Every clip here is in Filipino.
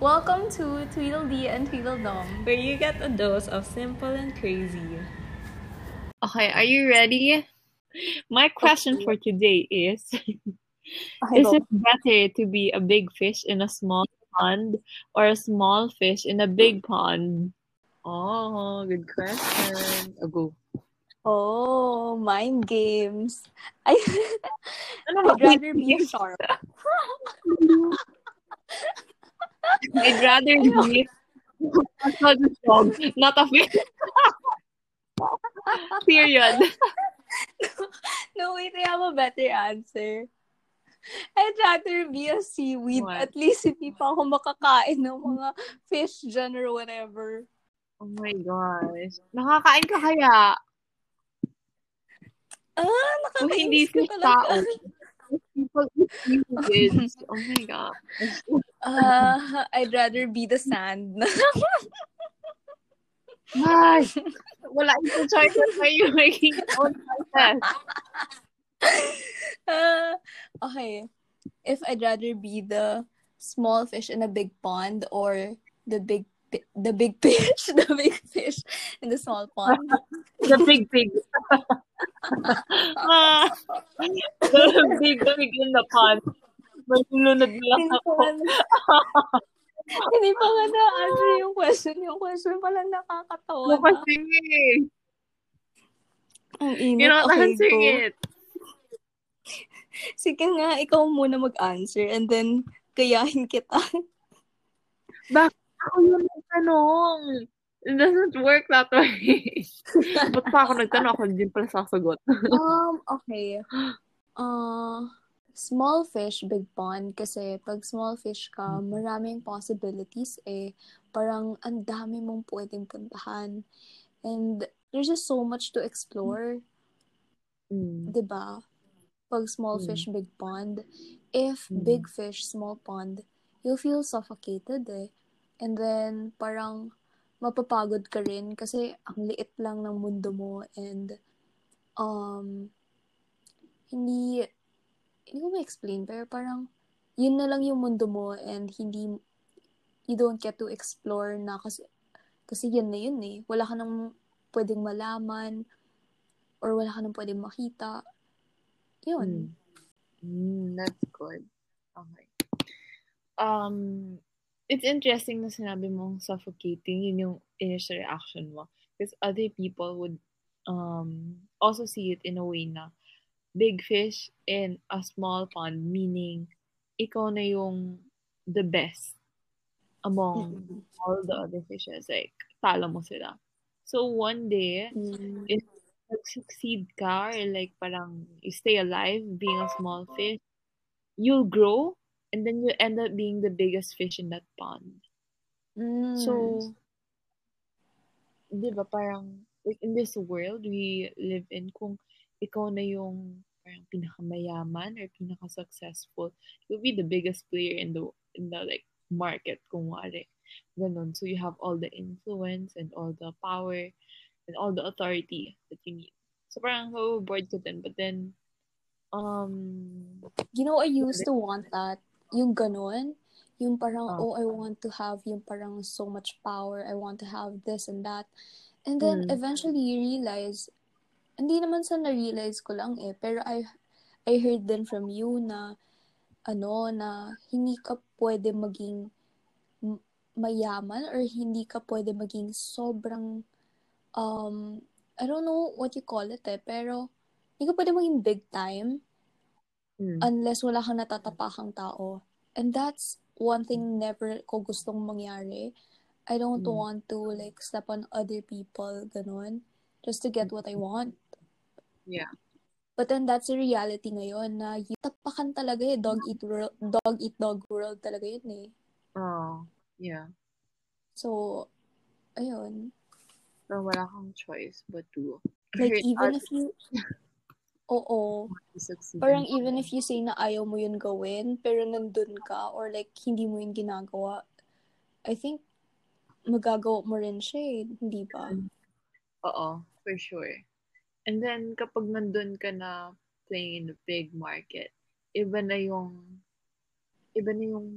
Welcome to Tweedledee and Tweedledum. where you get a dose of simple and crazy. Okay, are you ready? My question for today is Is it better to be a big fish in a small pond or a small fish in a big pond? Oh, good question. Oh, go. Oh, mind games. I, Ano I'd rather be a shark. I'd rather be a dog, not a fish. Period. No, wait, I have a better answer. I'd rather be a seaweed. What? At least hindi pa ako makakain ng mga fish dyan or whatever. Oh my gosh. Nakakain ka kaya? Ah, Kung hindi nakakainis ka tao. People eat. Oh my god. Ah, I'd rather be the sand. Ay, wala yung choices na you making own choices. Ah, okay. If I'd rather be the small fish in a big pond or the big the big fish, the big fish in the small pond. The big pig. Ah, big pig in the pond. Malulunod na lang ako. hindi pa nga na-answer yung question. Yung question pala nakakatawa No, na. kasi, Ang init. you're not Okay, answering go. it. Sige nga, ikaw muna mag-answer and then gayahin kita. Bakit ako yun ang tanong? It doesn't work that way. Ba't pa ako nagtanong? Ako din pala sasagot. um, okay. Uh, small fish, big pond. Kasi pag small fish ka, maraming possibilities eh. Parang ang dami mong pwedeng puntahan. And there's just so much to explore. Mm. 'di ba? Pag small Mm. fish, big pond. If Mm. big fish, small pond, you'll feel suffocated eh. And then, parang mapapagod ka rin kasi ang liit lang ng mundo mo and um hindi hindi ko ma-explain pero parang yun na lang yung mundo mo and hindi you don't get to explore na kasi kasi yun na yun eh. Wala ka nang pwedeng malaman or wala ka nang pwedeng makita. Yun. Mm. Mm, that's good. Okay. Um, it's interesting na sinabi mong suffocating, yun yung initial reaction mo. Because other people would um also see it in a way na big fish in a small pond, meaning ikaw na yung the best among Mm-mm. all the other fishes. Like, talo mo sila. So, one day, Mm. if nag-succeed ka or like parang you stay alive being a small fish, you'll grow and then you end up being the biggest fish in that pond. Mm. So, di ba parang like in this world we live in, kung ikaw na yung parang pinakamayaman or pinaka-successful, you'll be the biggest player in the in the like market kung wari. Ganon. So you have all the influence and all the power and all the authority that you need. So parang so bored ko din. But then, um, you know, I used to want that. Yung ganun. Yung parang, Ah. oh, I want to have yung parang so much power. I want to have this and that. And then, Mm. eventually, you realize, hindi naman sa na-realize ko lang eh, pero I, I heard din from you na, ano, na hindi ka pwede maging mayaman or hindi ka pwede maging sobrang, um, I don't know what you call it eh, pero hindi ka pwede maging big time mm, unless wala kang natatapakang tao. And that's one thing never ko gustong mangyari. I don't Mm. want to like step on other people, ganun, just to get what I want. yeah. But then that's the reality ngayon na y- tapakan talaga eh, dog eat world, dog eat dog world talaga yun eh. Oh, yeah. So, ayun. So wala kang choice but to Like even if you, oo, parang even if you say na ayaw mo yun gawin, pero nandun ka, or like hindi mo yun ginagawa, I think magagawa mo rin siya eh, hindi ba? Oo, for sure. And then, kapag nandun ka na playing in a big market, iba na yung, iba na yung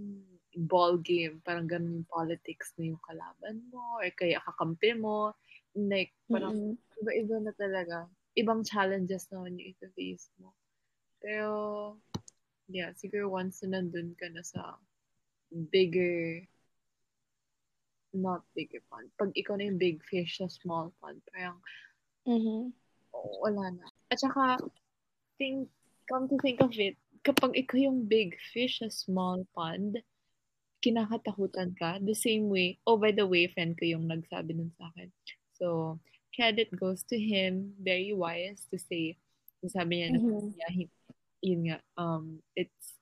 ball game, parang ganun yung politics na yung kalaban mo, or kaya kakampi mo. Like, parang Mm-mm. iba-iba na talaga. Ibang challenges naman yung ito-face mo. Pero, yeah, siguro once na nandun ka na sa bigger, not bigger pond. Pag ikaw na yung big fish sa small pond, parang, Mhm. oh, wala na. At saka, think, come to think of it, kapag ikaw yung big fish sa small pond, kinakatakutan ka. The same way, oh, by the way, friend ko yung nagsabi nun sa akin. So, credit goes to him, very wise to say, sabi niya, na, Mhm. yeah, yun nga, um, it's,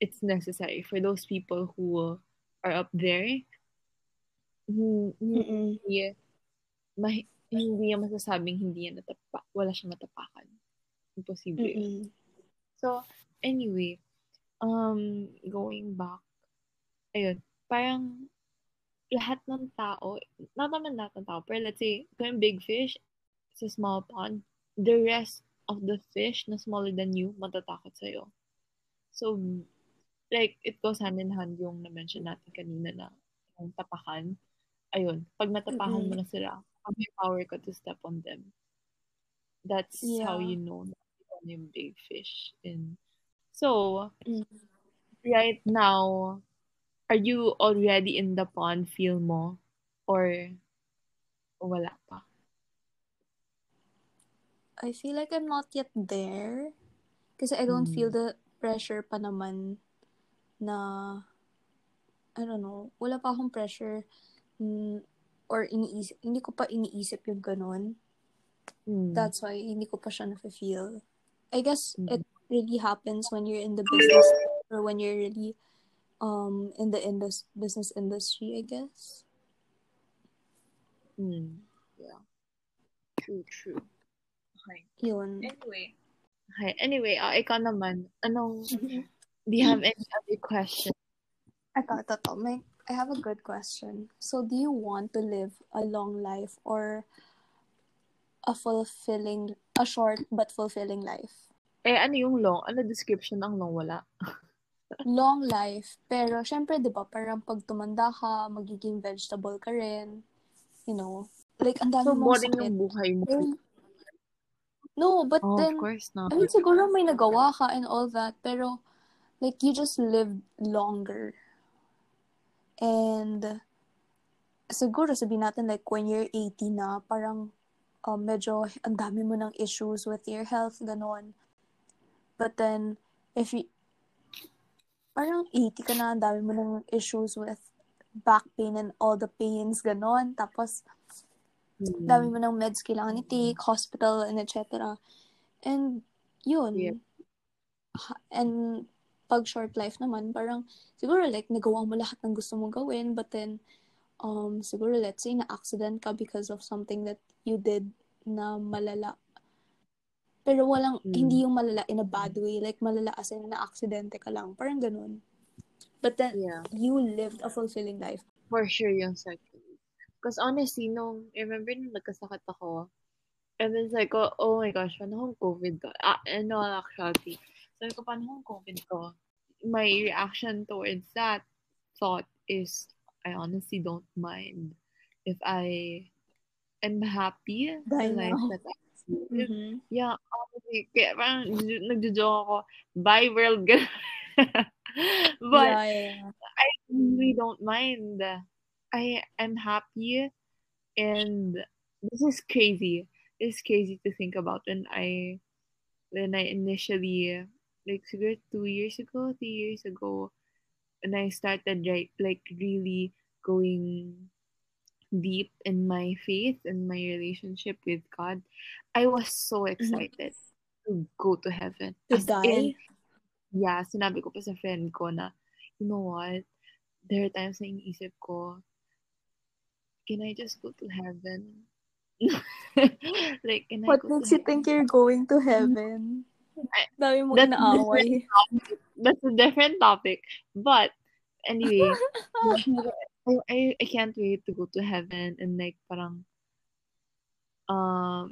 it's necessary for those people who are up there, hindi, Mm-mm. hindi, ma- hindi niya masasabing hindi niya natapa, wala siyang matapakan. Imposible. Mm-mm. So, anyway, um, going back, ayun, parang lahat ng tao, not naman lahat ng tao, pero let's say, kung yung big fish sa small pond, the rest of the fish na smaller than you, matatakot sa'yo. So, like, it goes hand in hand yung na-mention natin kanina na yung tapakan. Ayun, pag natapakan mo na sila, may power ka to step on them. That's how Yeah. you know na na yung big fish. And so, Mm. right now, are you already in the pond, feel mo? Or wala pa? I feel like I'm not yet there. Kasi I don't feel Mm. the pressure pa naman na, I don't know, wala pa akong pressure mm, or iniisip, hindi ko pa iniisip yung ganun. Mm. That's why hindi ko pa siya na-feel. I guess Mm. it really happens when you're in the business or when you're really um in the indus- business industry, I guess. Mm. Yeah. True, true. Okay. Yun. Anyway. Okay. Anyway, uh, ikaw naman, anong, Mhm. do you have any other question? Ito, ito, ito. May, I have a good question. So, do you want to live a long life or a fulfilling, a short but fulfilling life? Eh, ano yung long? Ano description ng long? Wala. Long life, pero syempre, di ba, parang pag tumanda ka, magiging vegetable ka rin. You know, like, ang dami So, mong boring sakit. yung buhay mo. Eh, No, but Oh, of then, course not. I mean, siguro may nagawa ka and all that, pero, like, you just lived longer. And, siguro sabihin natin, like, when you're 80 na, parang, um, medyo, ang dami mo ng issues with your health, ganon. But then, if you, parang 80 ka na, ang dami mo ng issues with back pain and all the pains, ganon. Tapos, Mm. dami mo ng meds kailangan i-take, hospital, and etc. And, yun. Yep. Ha- And, pag short life naman, parang, siguro like, nagawa mo lahat ng gusto mong gawin, but then, um, siguro let's say, na-accident ka because of something that you did na malala. Pero walang, Mm. hindi yung malala in a bad way. Like, malala as in, na-accidente ka lang. Parang ganun. But then, Yeah. you lived a fulfilling life. For sure yung second. Because honestly, nung, I remember nung nagkasakit ako, and then sabi ko, oh my gosh, paano kung COVID ko? Ah, ano, actually. Sabi ko, paano kung COVID ko? My reaction towards that thought is, I honestly don't mind if I am happy Die the life now. that I. Mm-hmm. Yeah, honestly, kaya parang nagjo-joke ako, bye world. But, yeah, yeah. I really don't mind. I am happy and this is crazy. It's crazy to think about when I when I initially like siguro two years ago, three years ago, when I started like like really going deep in my faith and my relationship with God, I was so mm-hmm. excited to go to heaven. To As die? in, yeah, sinabi ko pa sa friend ko na, you know what, there are times na iniisip ko, can I just go to heaven? like, can I What go makes you think you're going to mm-hmm. heaven? I- Dami mong That's inaaway. That's a different topic. But, anyway, I, I, I can't wait to go to heaven and like, parang, um,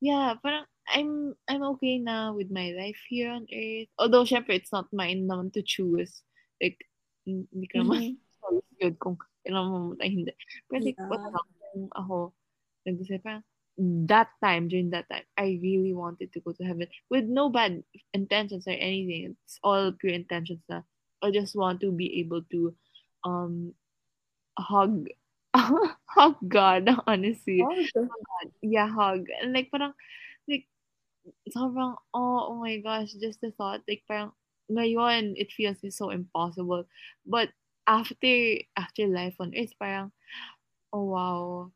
yeah, parang, I'm, I'm okay now with my life here on earth. Although, syempre, it's not mine naman to choose. Like, hindi ka naman mm-hmm. yun kung kailangan mamatay, hindi. Pero like, yeah. what kung ako, nag-decide parang, that time, during that time, I really wanted to go to heaven with no bad intentions or anything. It's all pure intentions na I just want to be able to um hug hug God, honestly. Oh, God. Yeah, hug. And like parang like sobrang oh, oh my gosh, just the thought like parang ngayon it feels so impossible. But after after life on earth parang oh wow.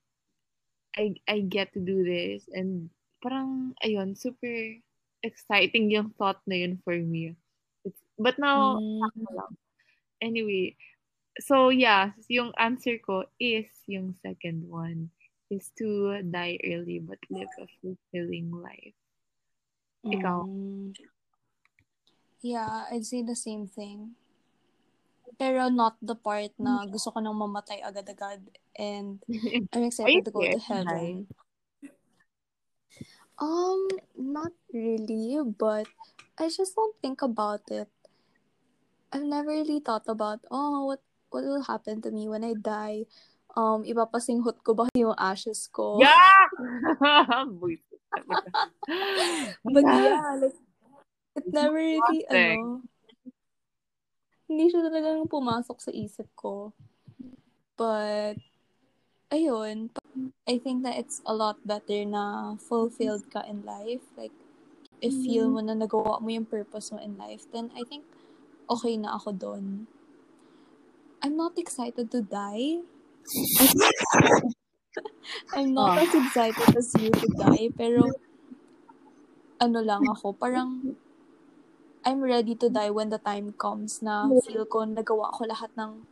I I get to do this and parang ayun super exciting yung thought na yun for me. It's, but now mm. anyway, so yeah, yung answer ko is yung second one is to die early but live a fulfilling life. Ikaw? Mm. Yeah, I'd say the same thing. Pero not the part na gusto ko nang mamatay agad-agad and I'm excited to go to heaven. Um, not really, but I just don't think about it. I've never really thought about, oh, what what will happen to me when I die? Um, ipapasinghot ko ba yung ashes ko? Yeah! But yeah, like, it never really, ano, hindi siya talagang pumasok sa isip ko. But, ayun, I think that it's a lot better na fulfilled ka in life. Like, if feel mo na nagawa mo yung purpose mo in life, then I think okay na ako doon. I'm not excited to die. I'm not oh. as excited as you to die, pero ano lang ako, parang I'm ready to die when the time comes na feel ko nagawa ko lahat ng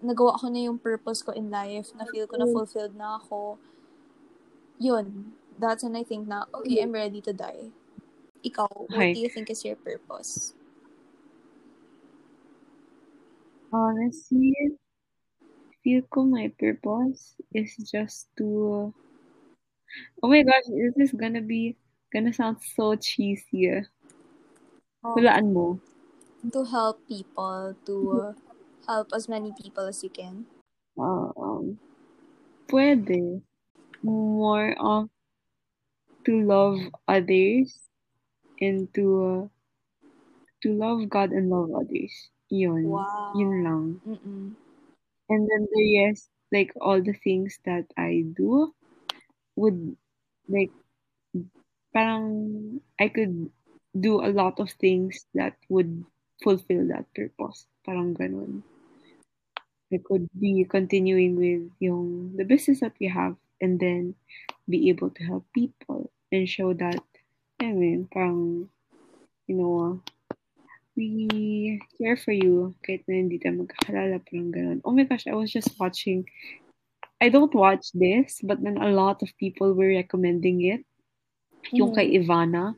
nagawa ko na yung purpose ko in life, na feel ko na fulfilled na ako. Yun. That's when I think na, okay, I'm ready to die. Ikaw, what do you think is your purpose? Honestly, feel ko my purpose is just to Oh my gosh, is this is gonna be gonna sound so cheesy. Hulaan mo. To help people, to help as many people as you can. Uh, um, pwede. More of to love others and to uh, to love God and love others. Yun. Wow. Yun lang. Mm-mm. And then the rest, like all the things that I do, would like parang I could do a lot of things that would fulfill that purpose. Parang ganun. I could be continuing with yung the business that we have and then be able to help people and show that I mean, parang you know, we care for you kahit na hindi tayo magkakalala, parang ganun. Oh my gosh, I was just watching, I don't watch this, but then a lot of people were recommending it. Mm-hmm. Yung kay Ivana,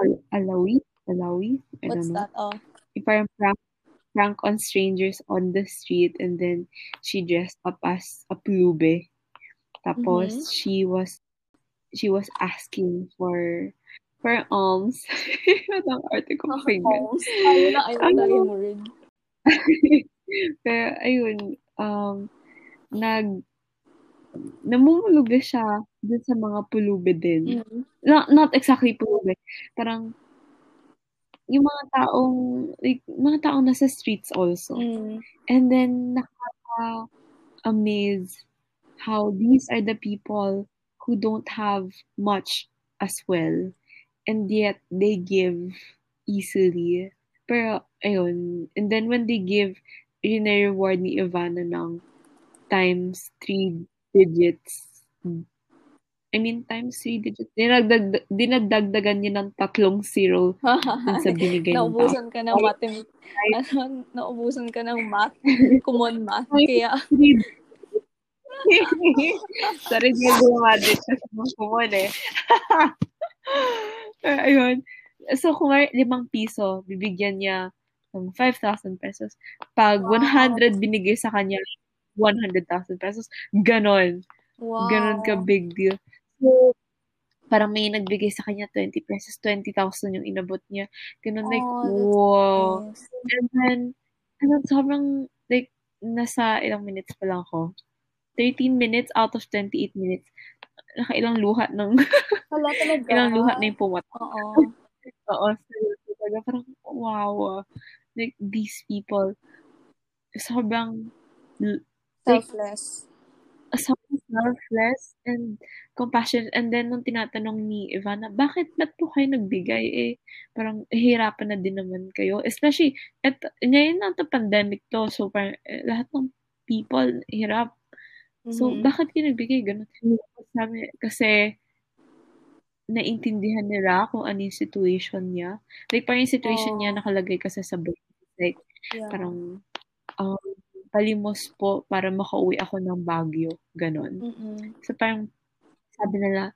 Al- Alawi, Alawi, I What's don't know. that? Oh. Yung parang prank, prank on strangers on the street and then she dressed up as a plube. Tapos, mm-hmm. she was, she was asking for For alms. Ang arte ko pakinggan. Alms? Ayun na, ayun na yung word. Pero, ayun, um, nag, namumulubi siya dun sa mga pulube din. Mm-hmm. Not, not exactly pulube. Parang, yung mga taong, like, mga taong nasa streets also. Mm. And then, nakaka-amaze how these are the people who don't have much as well and yet they give easily. Pero, ayun. And then when they give, yun reward ni Ivana ng times three digits. I mean, times three digits. Dinagdag, dinadagdagan niya ng tatlong zero sa binigay ng Naubusan ka ng math. Ano, naubusan ka ng math. Common math. Kaya... Sorry, hindi yung math. Common eh. Uh, ayun. So, kung limang piso, bibigyan niya ng 5,000 pesos. Pag wow. 100 binigay sa kanya, 100,000 pesos. Ganon. Wow. Ganon ka big deal. So, parang may nagbigay sa kanya 20 pesos, 20,000 yung inabot niya. Ganon, like, oh, wow. Nice. And then, ano, sobrang, like, nasa ilang minutes pa lang ako. 13 minutes out of 28 minutes. Nakailang luha ng... Wala talaga. ilang luha na yung pumatak. Oo. Oo, talaga. Parang, wow. ah. Like, these people, sobrang, like, Selfless. sobrang selfless and compassionate. And then, nung tinatanong ni Ivana, bakit ba't po kayo nagbigay? Eh, parang hirapan na din naman kayo. Especially, at, ngayon na ito pandemic to. So, parang, eh, lahat ng people, hirap. So, Mhm. bakit nagbigay? Ganun. Sabi, kasi, naintindihan nila kung ano yung situation niya. Like, parang yung situation Oo. niya nakalagay kasi sa book. Like, Yeah. parang, um, palimos po para makauwi ako ng Baguio. Ganon. Mm-mm. So, parang, sabi nila,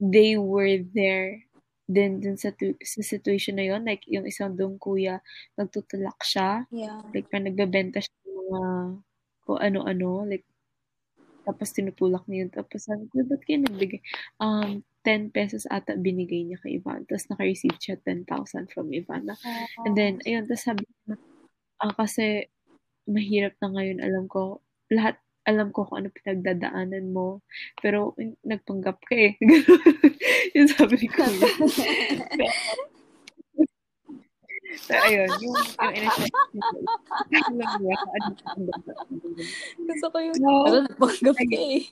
they were there din dun sa, tu- sa situation na yon Like, yung isang doong kuya, nagtutulak siya. Yeah. Like, parang nagbebenta siya ng mga kung ano-ano. Like, tapos tinutulak niya yun. Tapos sabi ko, ba't kayo nagbigay? Um, 10 pesos ata binigay niya kay Ivan. Tapos naka-receive siya 10,000 from Ivana. And then, ayun, tapos sabi niya, ah, kasi mahirap na ngayon, alam ko, lahat, alam ko kung ano pinagdadaanan mo. Pero, nagpanggap ka eh. Yun sabi ni Kuya. So, ayun, yung, yung niya, pinagdadaanan. Gusto ko yung, No. ano, nagpanggap ka eh.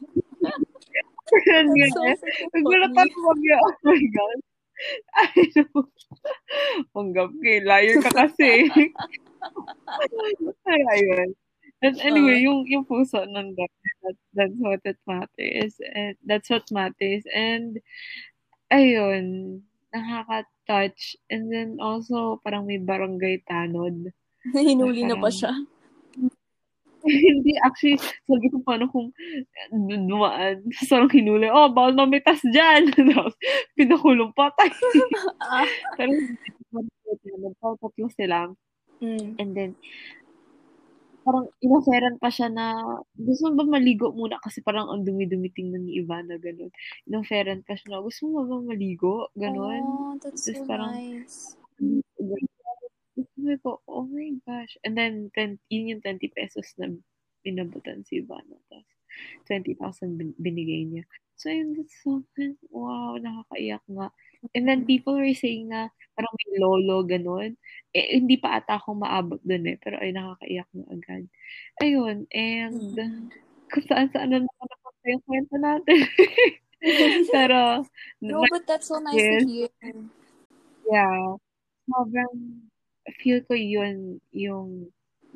Ganun nga eh. ako kami, oh my God. Ay, no. Panggap ka eh. Liar ka kasi. Ay, ayun. And anyway, yung, yung puso nun, that, that's what it matters. And that's what matters. And, ayun, nakaka-touch. And then also, parang may barangay tanod. Hinuli na pa Parang- siya. Hindi, actually, sabi ko paano kung du- dumaan. Sarang hinuli, oh, bawal mamitas dyan. Pinakulong patay. Ah. Pero, tatlo sila. Mm. And then, parang inoferan pa siya na, gusto mo ba maligo muna? Kasi parang ang dumi-dumi tingnan ni Ivana, ganun. Inoferan pa siya na, gusto mo ba maligo? Ganun. Oh, that's so parang- nice. Sabi ko, oh my gosh. And then, 10, yun yung 20 pesos na pinabutan si Ivana. Tapos, 20,000 bin- binigay niya. So, yun, that's something, wow, nakakaiyak nga. And then, people were saying na, parang may lolo, ganun. Eh, hindi pa ata ako maabot dun eh. Pero, ay, nakakaiyak na agad. Ayun, and, Mm. kung saan-saan na naman napunta yung kwento natin. pero, No, but that's so nice Yes. to hear. Yeah. Sobrang feel ko yun yung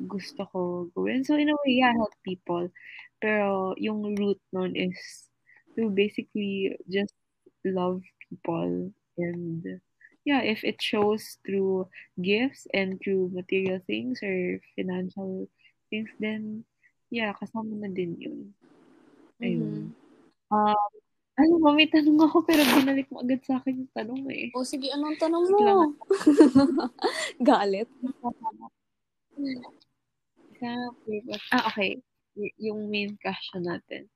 gusto ko gawin. So, in a way, yeah, help people. Pero, yung root nun is to basically just love people. And, yeah, if it shows through gifts and through material things or financial things, then, yeah, kasama na din yun. Ayun. Mhm. Um, ano ba, may tanong ako pero binalik mo agad sa akin yung tanong eh. O sige, anong tanong mo? Galit. But, ah, okay. Y- yung main question natin.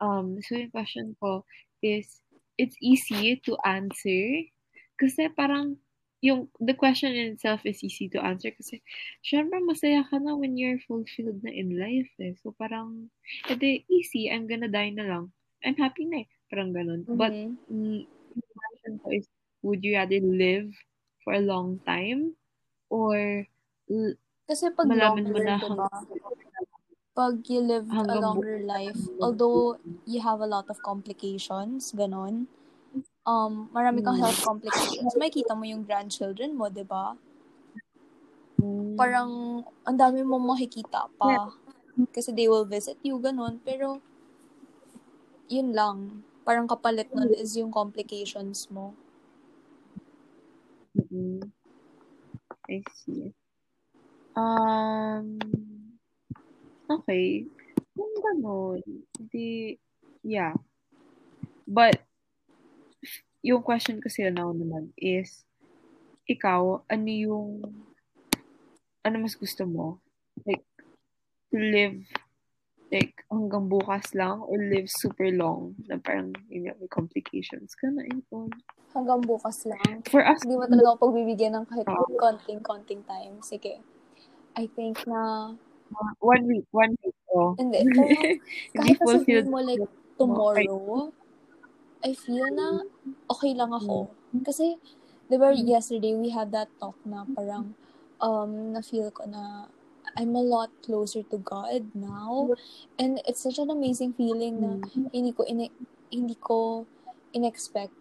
Um, so yung question ko is, it's easy to answer kasi parang yung the question in itself is easy to answer kasi syempre masaya ka na when you're fulfilled na in life eh. So parang, edi easy, I'm gonna die na lang. I'm happy na eh. Parang ganun. But Mhm. mm, question ko is, would you rather live for a long time or Kasi pag malaman mo longer, na diba? Pag you live a longer life, although you have a lot of complications, ganon, um, marami kang Mm. health complications, may kita mo yung grandchildren mo, di ba? Mm. Parang, ang dami mo makikita pa. Kasi they will visit you, ganon. Pero, yun lang. Parang kapalit nun is yung complications mo. Mm. I see. Um, okay. Kung gano'n, di, yeah. But, yung question kasi now naman is, ikaw, ano yung, ano mas gusto mo? Like, to live, like, hanggang bukas lang, or live super long, na parang, yun nga, may complications. Gano'n, yun. Hanggang bukas lang. For us, Hindi mo talaga ako pagbibigyan ng kahit konting-konting time. Sige. I think na one week, one week. Oh. Hindi. Pero kahit pa sabihin mo like tomorrow, I feel na okay lang ako. Kasi, di ba yesterday we had that talk na parang um, na-feel ko na I'm a lot closer to God now. And it's such an amazing feeling na hindi ko in hindi ko inexpect.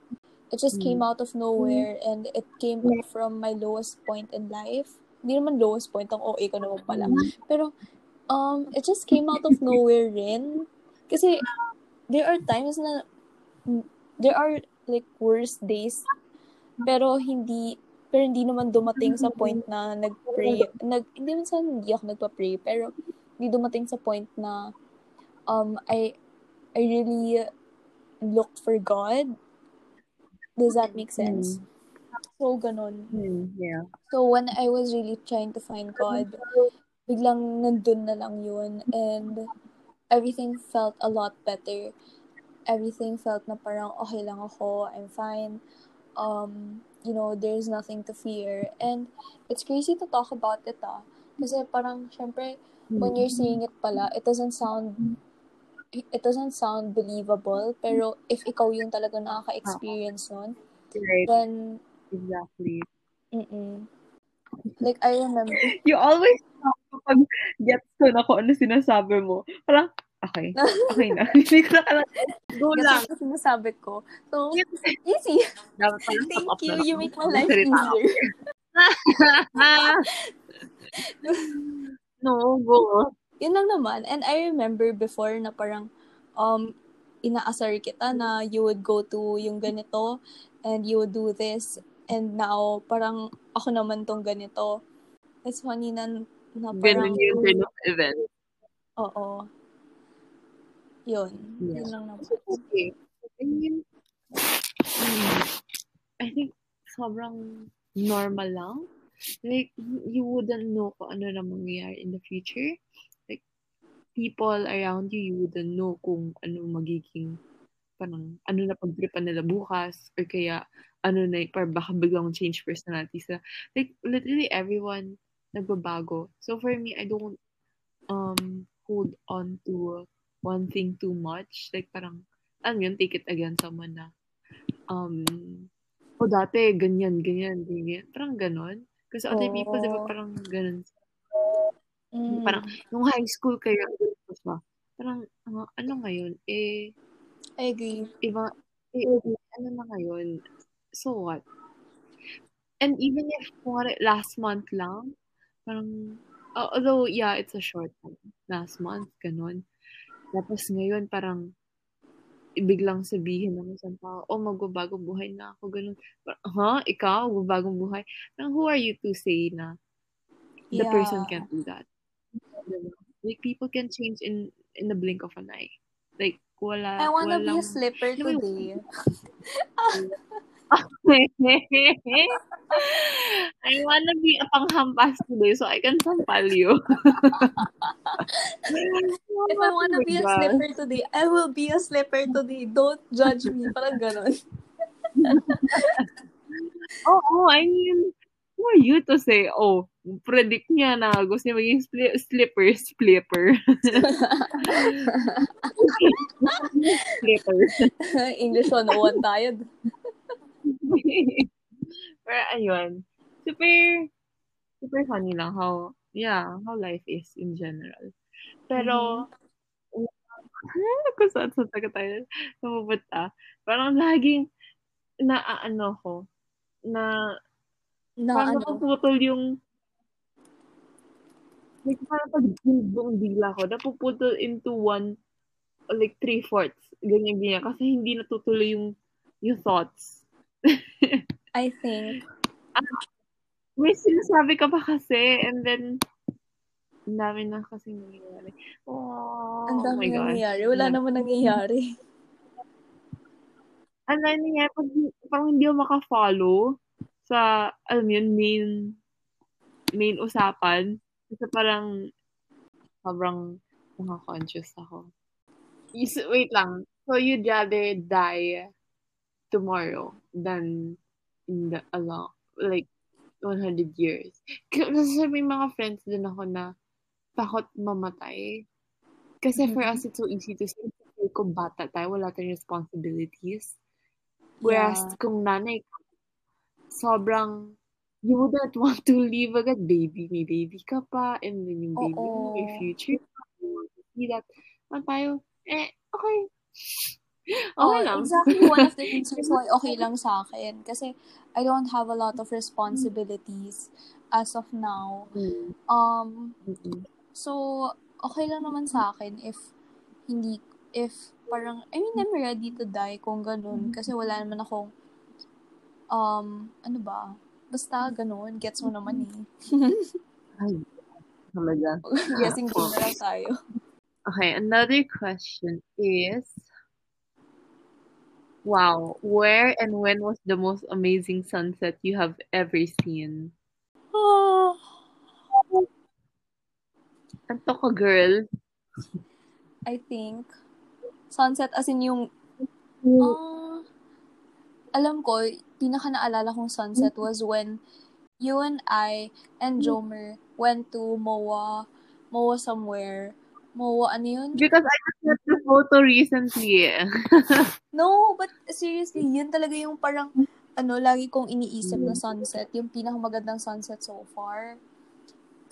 It just came out of nowhere and it came from my lowest point in life. Hindi naman lowest point, ang OA ko naman pala. Pero um, it just came out of nowhere rin. Kasi, there are times na, there are, like, worse days, pero hindi, pero hindi naman dumating sa point na nag-pray, nag, hindi naman sa hindi ako nagpa-pray, pero hindi dumating sa point na, um, I, I really looked for God. Does that make sense? Mm. So, ganun. Mm, yeah. So, when I was really trying to find God, biglang nandun na lang yun. And everything felt a lot better. Everything felt na parang okay lang ako, I'm fine. Um, you know, there's nothing to fear. And it's crazy to talk about it ah. Kasi parang, syempre, when you're seeing it pala, it doesn't sound it doesn't sound believable, pero if ikaw yung talaga nakaka-experience nun, right. then exactly. Mm-mm. Like, I remember. You always kapag gets ko na kung ano sinasabi mo, parang, okay, okay na. Hindi ko na kailangan. Go lang. Kasi sinasabi ko. So, easy. Thank you. You make my life easier. no, go. Yun lang naman. And I remember before na parang, um, inaasar kita na you would go to yung ganito and you would do this and now parang ako naman tong ganito. It's funny na na parang... Ganun yung of event. Oo. Yun. Yeah. Yun lang naman. Okay. I mean, I think sobrang normal lang. Like, you wouldn't know kung ano na mangyayari in the future. Like, people around you, you wouldn't know kung ano magiging parang ano na pagtripan nila bukas or kaya ano na, parang baka biglang change personalities na. Like, literally everyone nagbabago. So for me, I don't um hold on to one thing too much. Like parang, alam yun, take it against someone na, um, o oh, dati, ganyan, ganyan, ganyan. Parang ganon. Kasi other oh. people, di ba, parang ganon. Mm. Parang, nung high school kayo, pa, parang, uh, ano ngayon, eh, I agree. Iba, ano na ngayon, so what? And even if, last month lang, Parang, uh, although, yeah, it's a short time. Last month, ganun. Tapos ngayon, parang, biglang sabihin ng isang tao, oh, magbabagong buhay na ako, ganun. Parang, huh? Ikaw, magbabagong buhay? Parang, who are you to say na the yeah. person can't do that? Like, people can change in in the blink of an eye. Like, wala, I wanna walang, be a slipper today. I wanna be a panghampas today so I can sampal you. If I wanna be a slipper today, I will be a slipper today. Don't judge me. Parang ganon. oh, oh, I mean, who are you to say, oh, predict niya na gusto niya maging spli- slipper, splipper. slipper. English 101 tayo. Pero ayun, super, super funny lang how, yeah, how life is in general. Pero, mm-hmm. kung saan saan taga tayo napupunta, parang laging naaano ko, na, na parang ano? napuputol yung like parang pag buong dila ko, napuputol into one, like three-fourths, ganyan-ganyan, kasi hindi natutuloy yung yung thoughts. I think. Uh, may sinasabi ka pa kasi, and then, ang dami na kasi nangyayari. Oh, ang dami oh nangyayari. Wala yeah. naman nangyayari. Ang dami nangyayari, pag parang hindi ako makafollow sa, alam yun, main, main usapan. Kasi parang, sobrang mga-conscious ako. Wait lang. So, you'd rather die tomorrow than in the along like 100 years. Kasi may mga friends din ako na takot mamatay. Kasi for us, it's so easy to say, "Feel ko bata tayo, wala tayong responsibilities." Whereas Yeah. kung nanay ka, sobrang you wouldn't want to leave agad. Baby, may baby ka pa, and then yung baby mo, may future pa, you want to see that. Ano tayo, eh, okay. Oh, Okay lang. exactly one of the reasons why okay lang sa akin. Kasi I don't have a lot of responsibilities as of now. Mm, Um, so, okay lang naman sa akin if hindi, if parang, I mean, I'm ready to die kung ganun. Kasi wala naman akong, um, ano ba, basta ganun, gets mo naman eh. Ay, talaga. Guessing game na lang tayo. Okay, another question is, wow, where and when was the most amazing sunset you have ever seen? Ah, Anto ka, girl? I think, sunset as in yung, Mm. Alam ko, pinaka naalala kong sunset was when you and I and Jomer went to MOA, MOA somewhere. MOA, ano yun? Because I just got the photo recently. No, but seriously, yun talaga yung parang, ano, lagi kong iniisip na sunset. Yung pinakamagandang sunset so far.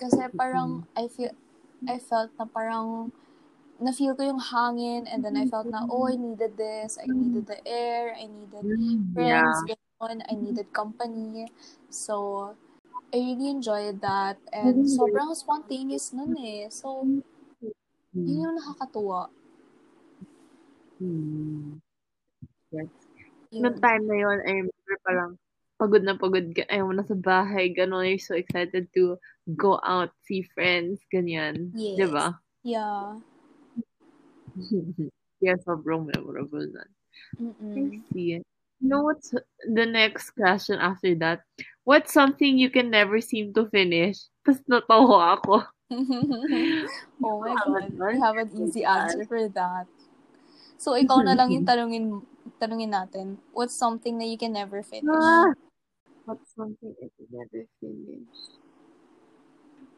Kasi parang, I feel, I felt na parang, na-feel ko yung hangin, and then I felt na, oh, I needed this, I needed the air, I needed friends, ganun, I needed company. So, I really enjoyed that, and Mhm. sobrang spontaneous nun eh. So, yun Hmm. yung nakakatuwa. Hmm. Yes. Yun. Noong time na yun, I remember parang pagod na pagod ayaw mo na sa bahay, gano'n, you're so excited to go out, see friends, ganyan. Yes. Di ba? Yeah. yeah, sobrang memorable na. I Mm-mm. see. You know what's the next question after that? What's something you can never seem to finish? Tapos natawa ako. oh my God. I Naman. have an easy answer for that. So, ikaw na lang yung tanungin, tanungin natin. What's something that you can never finish? Ah, what's something I can never finish?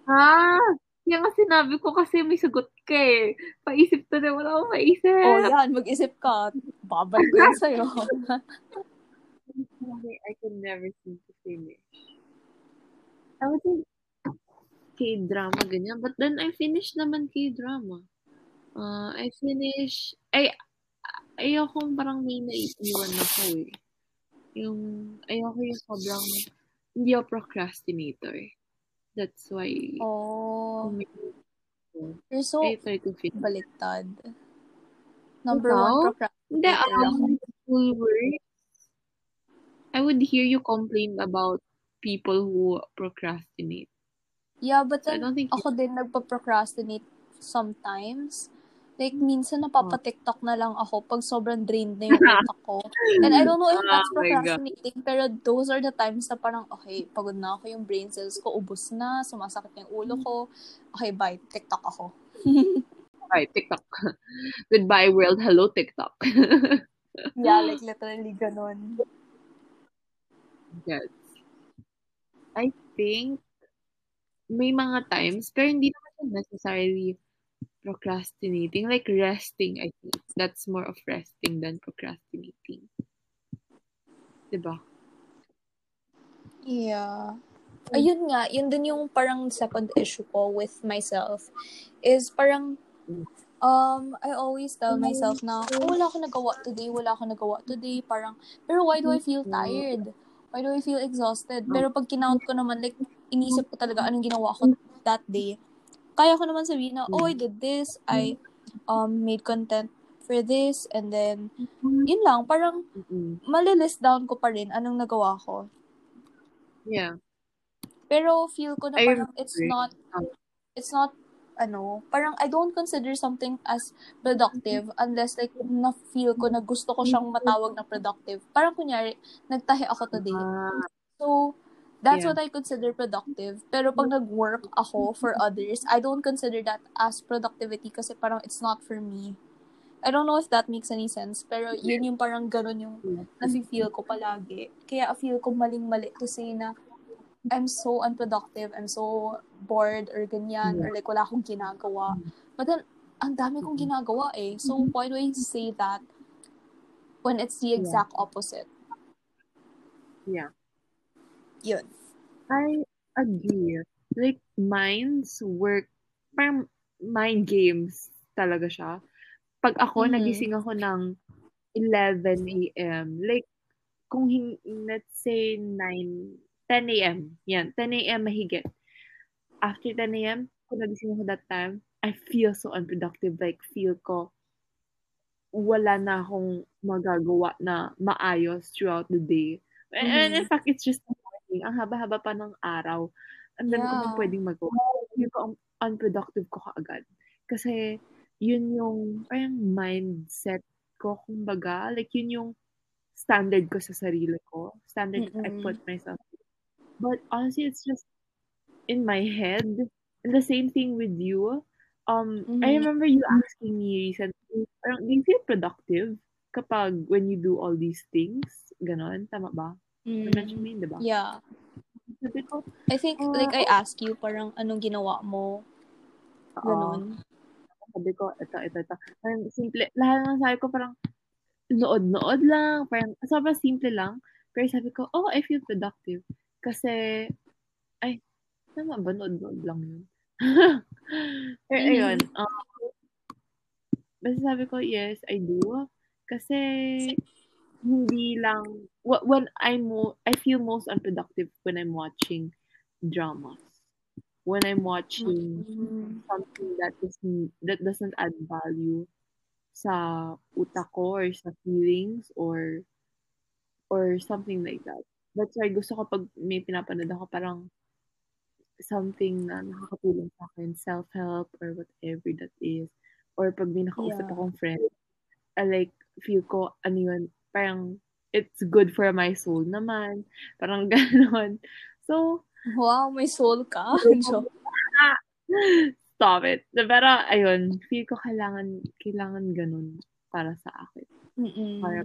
Ah, yan nga sinabi ko kasi may sagot ka eh. Paisip ko na wala akong maisip. Oh, yan. Mag-isip ka. Babalik ko yan sa'yo. I can never seem to finish. I would think K-drama, ganyan. But then I finished naman K-drama. Uh, I finish, ay, ayoko parang may naiiwan ako eh. Yung, ayoko yung sobrang, hindi ako procrastinator. That's why, oh. kung may- You're so finish. baliktad. Number Ikaw? one procrastinator um, school work, I would hear you complain about people who procrastinate. Yeah, but So I then, don't think you, ako din nagpa-procrastinate sometimes. Like, minsan napapa-tiktok na lang ako pag sobrang drained na yung utak ko. And I don't know if that's Oh my God. procrastinating, pero those are the times na parang, okay, pagod na ako, yung brain cells ko, ubos na, sumasakit yung ulo ko. Okay, bye, TikTok ako. Bye, TikTok. Goodbye, world. Hello, TikTok. Yeah, like literally ganun. yes. I think may mga times, pero hindi naman necessarily procrastinating. Like resting, I think. That's more of resting than procrastinating. Diba? Yeah. Ayun nga, yun din yung parang second issue ko with myself. Is parang, um, I always tell myself na, oh, wala akong nagawa today, wala akong nagawa today. Parang, pero why do I feel tired? Why do I feel exhausted? Pero pag kinount ko naman, like, inisip ko talaga anong ginawa ko that day. Kaya ko naman sabihin na, oh, I did this, I um made content for this, and then, yun lang, parang, malilist down ko pa rin anong nagawa ko. Yeah. Pero feel ko na parang it's not, it's not, ano, parang I don't consider something as productive unless like na-feel ko na gusto ko siyang matawag na productive. Parang kunyari, nagtahi ako today. Ah, So, that's Yeah. what I consider productive. Pero pag nag-work ako for others, I don't consider that as productivity kasi parang it's not for me. I don't know if that makes any sense, pero yun yung parang ganun yung nafe-feel ko palagi. Kaya feel ko maling-mali to say na I'm so unproductive, I'm so bored or ganyan, Yeah. or like wala akong ginagawa. But then, ang dami kong ginagawa eh. So, why do I say that when it's the Yeah. exact opposite? Yeah. Yun. I agree. Like, minds work, parang mind games talaga siya. Pag ako, Mhm. nagising ako ng 11 a.m., like, kung, hin- let's say, 9, 10 a.m., yan, 10 a.m. mahigit. After 10 a.m., kung nagising ako that time, I feel so unproductive. Like, feel ko, wala na akong magagawa na maayos throughout the day. And, and in fact, it's just the morning. Ang haba-haba pa ng araw. And then, kung Yeah. ano pwedeng magawa. Feel ko, ang unproductive ko kaagad. Kasi, yun yung, parang mindset ko, kumbaga. Like, yun yung standard ko sa sarili ko. Standard that I put myself But honestly, it's just in my head. And the same thing with you. Um, I Mhm. remember you asking me recently, parang, do you feel productive kapag when you do all these things? Ganon, tama ba? Na-mention mo Mm. yun, di ba? Yeah. Sabi ko, I think, Ah, like, I asked you, parang, anong ginawa mo? Ganon. Sabi ko, ito, ito, ito. Parang simple. Lahat ng sabi ko parang, nood-nood lang. Parang, sobrang simple lang. Pero sabi ko, oh, I feel productive. Kasi, ay, tama ba? Nood-nood lang yun. Pero Mhm. ayun, um, basta sabi ko, yes, I do. Kasi, hindi lang, wh- when I'm, mo, I feel most unproductive when I'm watching dramas. When I'm watching Mm. something that doesn't, that doesn't add value sa utak ko or sa feelings or or something like that. That's why gusto ko pag may pinapanood ako parang something na nakakatulong sa akin, self-help or whatever that is. Or pag may nakausap Yeah. akong friend, I like, feel ko, ano yun, parang, it's good for my soul naman. Parang ganon. So, Wow, may soul ka. Stop it. Pero, ayun, feel ko kailangan, kailangan ganun para sa akin. Mm-mm. Para,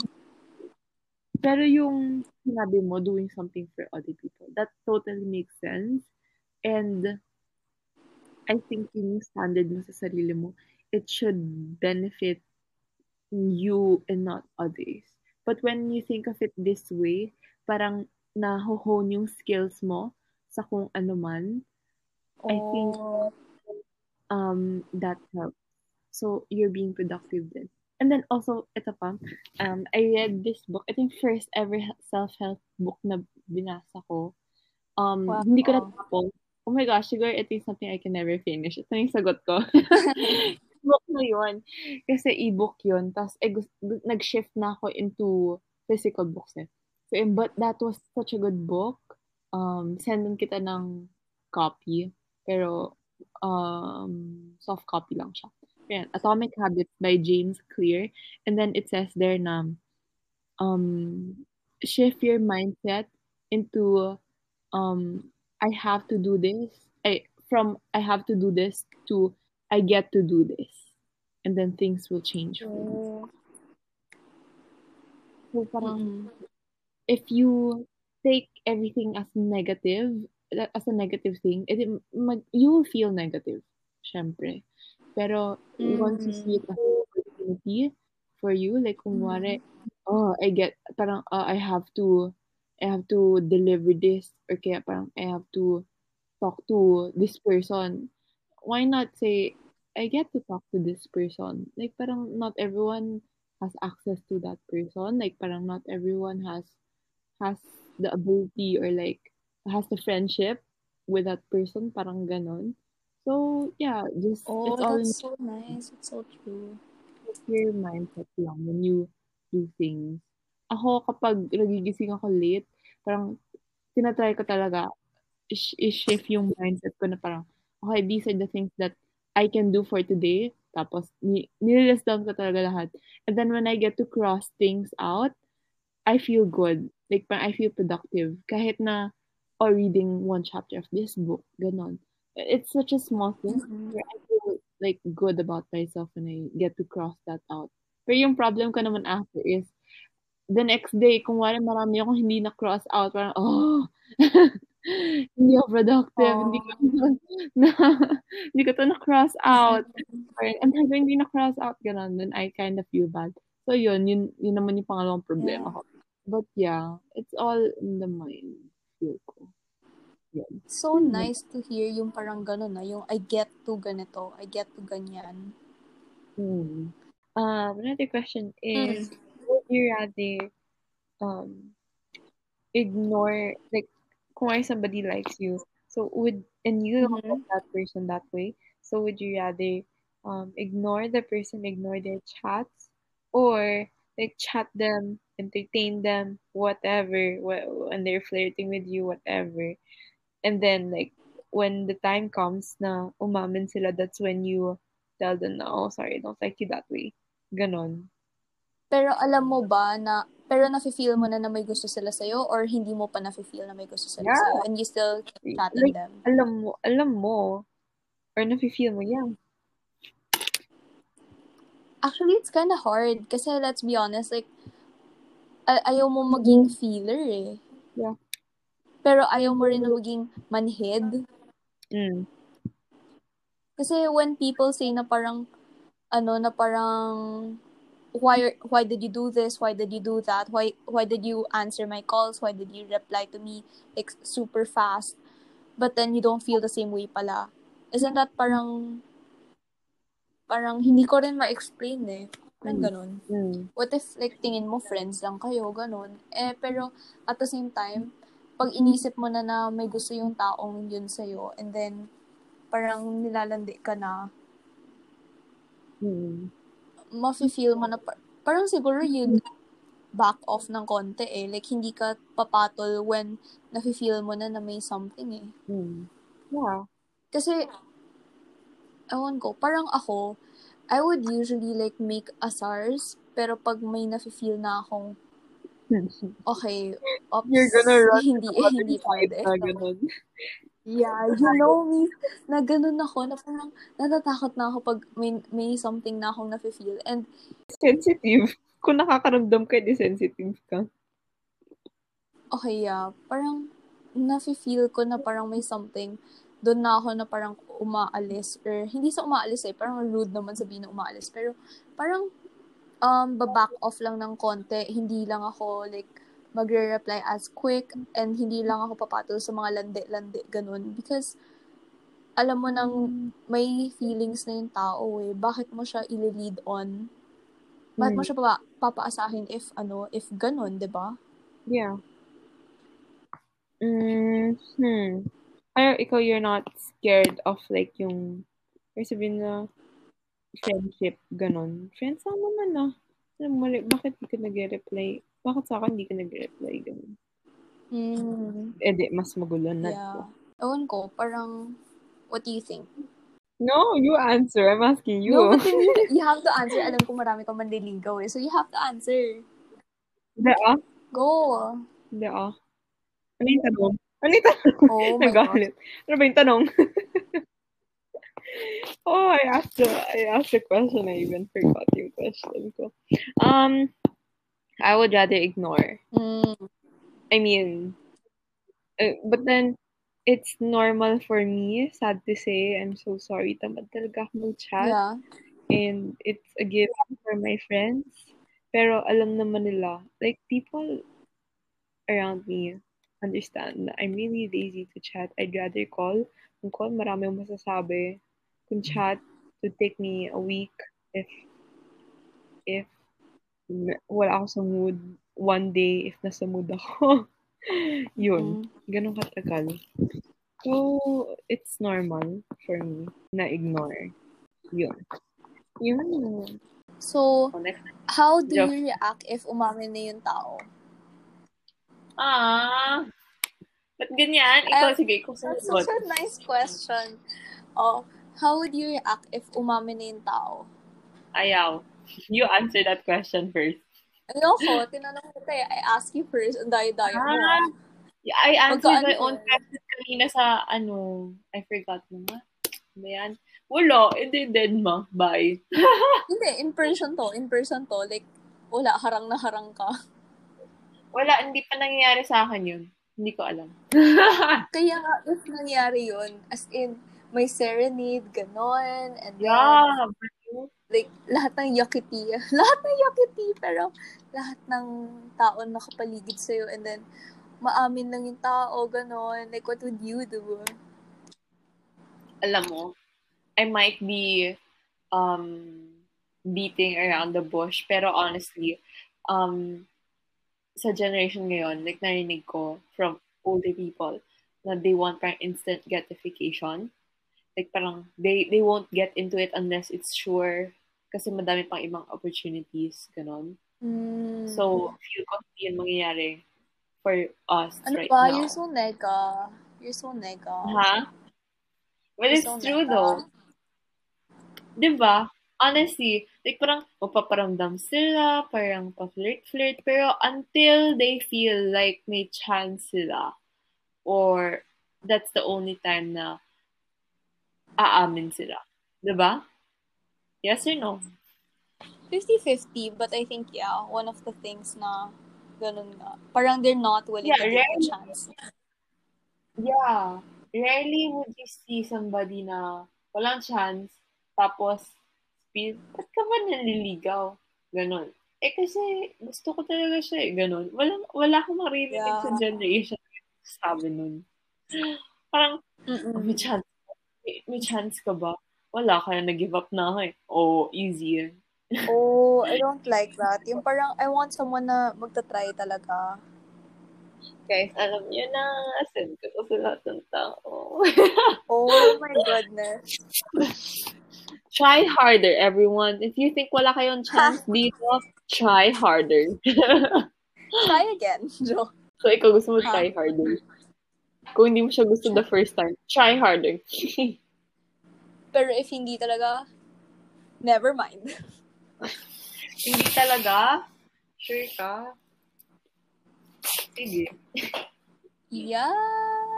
pero yung sinabi mo, doing something for other people, that totally makes sense. And I think yung standard mo sa sarili mo, it should benefit you and not others. But when you think of it this way, parang naho-hone yung skills mo sa kung ano man, I think Oh. um, that helps. So, you're being productive then. And then also, ito pa, um, I read this book. I think first ever self-help book na binasa ko. Um, Wow. hindi ko natapos. Oh my gosh, siguro ito yung something I can never finish. Ito yung sagot ko. book na yun. Kasi e-book yun. Tapos, eh, nag-shift na ako into physical books eh. So, but that was such a good book. Um, sendan kita ng copy. Pero, um, soft copy lang siya. Ayan, Atomic Habits by James Clear. And then it says there na, um, shift your mindset into, um, I have to do this. I, from I have to do this to I get to do this. And then things will change for you. So parang, Mm-mm. if you take everything as negative, as a negative thing, eh, it, mag, you will feel negative, syempre. Pero mm. once you see it as an opportunity for you, like kunwari, mm. oh, I get, parang, uh, I have to, I have to deliver this, or kaya parang, I have to talk to this person. Why not say, I get to talk to this person? Like, parang not everyone has access to that person. Like, parang not everyone has has the ability or like has the friendship with that person. Parang ganon. So, yeah, just Oh, it's all that's so nice. It's so true. your mindset lang when you do things. Ako, kapag nagigising ako late, parang tinatry ko talaga i-shift yung mindset ko na parang, okay, these are the things that I can do for today. Tapos, ni nililist down ko talaga lahat. And then when I get to cross things out, I feel good. Like, parang I feel productive. Kahit na, or reading one chapter of this book, ganon. It's such a small thing Mhm. where I feel like good about myself when I get to cross that out. Pero yung problem ko naman after is, the next day, kung wala marami akong hindi na cross out, parang, oh, hindi ako productive, hindi ko na, hindi ko to na-cross out. Or, and hindi na-cross out, ganun, then I kind of feel bad. So, yun, yun, yun naman yung pangalawang problema ko. But yeah, it's all in the mind, feel ko. Yun. So nice to hear yung parang gano'n na, yung I get to ganito, I get to ganyan. Hmm. Um, another question is, mm. would you rather um, ignore, like, kung somebody likes you, so would, and you don't mm-hmm. that person that way, so would you rather um, ignore the person, ignore their chats, or like chat them, entertain them, whatever, when they're flirting with you, whatever. And then like when the time comes na umamin sila, that's when you tell them na, oh, sorry, I don't like you that way. Ganon. Pero alam mo ba na, pero nafe-feel mo na na may gusto sila sa'yo or hindi mo pa nafe-feel na may gusto sila yeah. sa'yo and you still keep chatting like, them? Alam mo, alam mo, or nafe-feel mo, yeah. Actually, it's kind of hard kasi let's be honest, like, ay- ayaw mo maging feeler eh. Yeah. Pero ayaw mo rin na maging manhead. Mm. Kasi when people say na parang, ano, na parang, why why did you do this why did you do that why why did you answer my calls why did you reply to me like super fast but then you don't feel the same way pala isn't that parang parang hindi ko rin ma-explain eh. Parang mm. ganun. Mm. What if, like, tingin mo, friends lang kayo, ganun. Eh, pero, at the same time, pag inisip mo na na may gusto yung taong yun sa'yo, and then, parang nilalandi ka na, mm. Mafe-feel mo na, par- parang siguro yun, back off ng konti eh. Like, hindi ka papatol when nafe-feel mo na na may something eh. Mm. Yeah. Kasi, ewan ko, parang ako, I would usually like make a SARS, pero pag may nafe-feel na akong, okay, ops, You're gonna run hindi, hindi pwede. Na ganun. Yeah, you know me, na ganun ako, na parang natatakot na ako pag may, may something na akong nafe-feel. And, sensitive. Kung nakakaramdam ka, di sensitive ka. Okay, yeah. Parang, nafe-feel ko na parang may something doon na ako na parang umaalis or hindi sa umaalis eh, parang rude naman sabihin na umaalis. Pero parang um, baback off lang ng konti. Hindi lang ako like magre-reply as quick and hindi lang ako papatol sa mga landi-landi, ganun. Because alam mo nang may feelings na yung tao eh. Bakit mo siya i-lead on? Bakit mo hmm. siya papa- papaasahin if ano, if ganun, 'di ba? Yeah. Mm, hmm. Pero ikaw, you're not scared of like yung, or sabihin na, friendship, ganun. Friends lang naman ah. Alam mo, like, bakit hindi ka nag-reply? Bakit sa akin hindi ka nag-reply? Ganun. Mm. Eh di, mas magulo na yeah. Ewan ko, parang, what do you think? No, you answer. I'm asking you. No, but you, you have to answer. Alam ko marami kang manliligaw eh. So you have to answer. Hindi ah. Go. Hindi ah. Ano yung tanong? Ano yung tanong? Oh my Nagalit. Ano ba yung tanong? oh, I asked a, I asked a question. I even forgot yung question ko. Um, I would rather ignore. Mm. I mean, uh, but then, it's normal for me, sad to say. I'm so sorry. Tamad talaga ako mag-chat. Yeah. And it's a gift for my friends. Pero alam naman nila, like, people around me, understand na I'm really lazy to chat. I'd rather call. Kung call, marami akong masasabi. Kung chat, to take me a week if if wala ako sa mood. One day, if nasa mood ako. Yun. Mm-hmm. Ganun katagal. So, it's normal for me na ignore. Yun. Yun. So, how do you react if umamin na yung tao? Ah. Ba't ganyan? Ikaw, um, sige, kung That's such a nice question. Oh, how would you react if umamin na yung tao? Ayaw. You answer that question first. Ayoko. Tinanong kita eh. I ask you first. Ang dayo-dayo mo. Ah, I answered my own question kanina sa, ano, I forgot mo nga. Ano yan? Wala. Hindi, dead ma. Bye. Hindi, in person to. In person to. Like, wala, harang na harang ka. Wala, hindi pa nangyayari sa akin yun. Hindi ko alam. Kaya nga, if nangyari yun, as in, may serenade, ganon, and then, yeah. Like, lahat ng yakiti, lahat ng yakiti, pero lahat ng tao nakapaligid sa'yo, and then, maamin lang yung tao, ganon, like, what would you do? Alam mo, I might be um, beating around the bush, pero honestly, um, sa generation ngayon, like narinig ko from older people na they want parang instant gratification. Like parang they they won't get into it unless it's sure kasi madami pang ibang opportunities, ganon. Mm. So, feel ko hindi yun mangyayari for us ano right ba? now. You're so nega. You're so nega. Ha? But You're it's so true nega. though. 'Di ba? Honestly, like parang mapaparamdam sila, parang pa-flirt-flirt, pero until they feel like may chance sila, or that's the only time na aamin sila. ba? Yes or no? 50-50, but I think, yeah, one of the things na ganun nga. Parang they're not willing Yeah, to take a rarely. chance. Yeah. Rarely would you see somebody na walang chance, tapos, speed, ba't ka ba naliligaw? Ganon. Eh kasi, gusto ko talaga siya eh. Ganon. Walang, wala akong maririnig Yeah. sa generation sabi nun. Parang, Mm-mm. may chance. May, may chance ka ba? Wala, kaya nag-give up na ako eh. Oh, easy eh. Oh, I don't like that. Yung parang, I want someone na magta-try talaga. Guys, alam niyo na, send ko to sa lahat ng tao. Oh my goodness. try harder, everyone. If you think wala kayong chance dito, try harder. Try again. Joke. so, ikaw gusto mo try harder. Kung hindi mo siya gusto the first time, try harder. Pero if hindi talaga, never mind. hindi talaga? Sure ka? Sige. Yeah.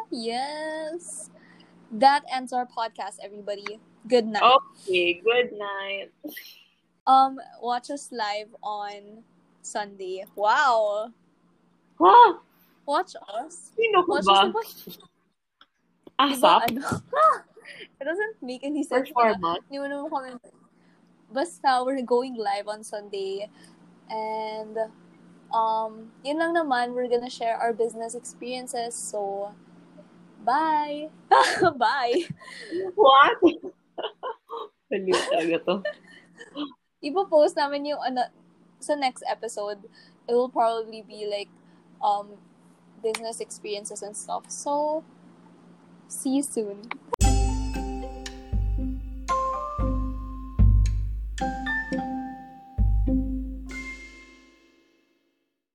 Yes. That ends our podcast, everybody. Good night. Okay, good night. Um, watch us live on Sunday. Wow. Ha? Watch us. Sino Watch ba? us. Diba, ano? It doesn't make any Or sense. format? Hindi mo naman kami. Basta, we're going live on Sunday. And, um, yun lang naman, we're gonna share our business experiences. So, bye! bye! What? Baliw talaga to. Ipo-post namin yung, ano, sa next episode, it will probably be like, um, business experiences and stuff. So, see you soon.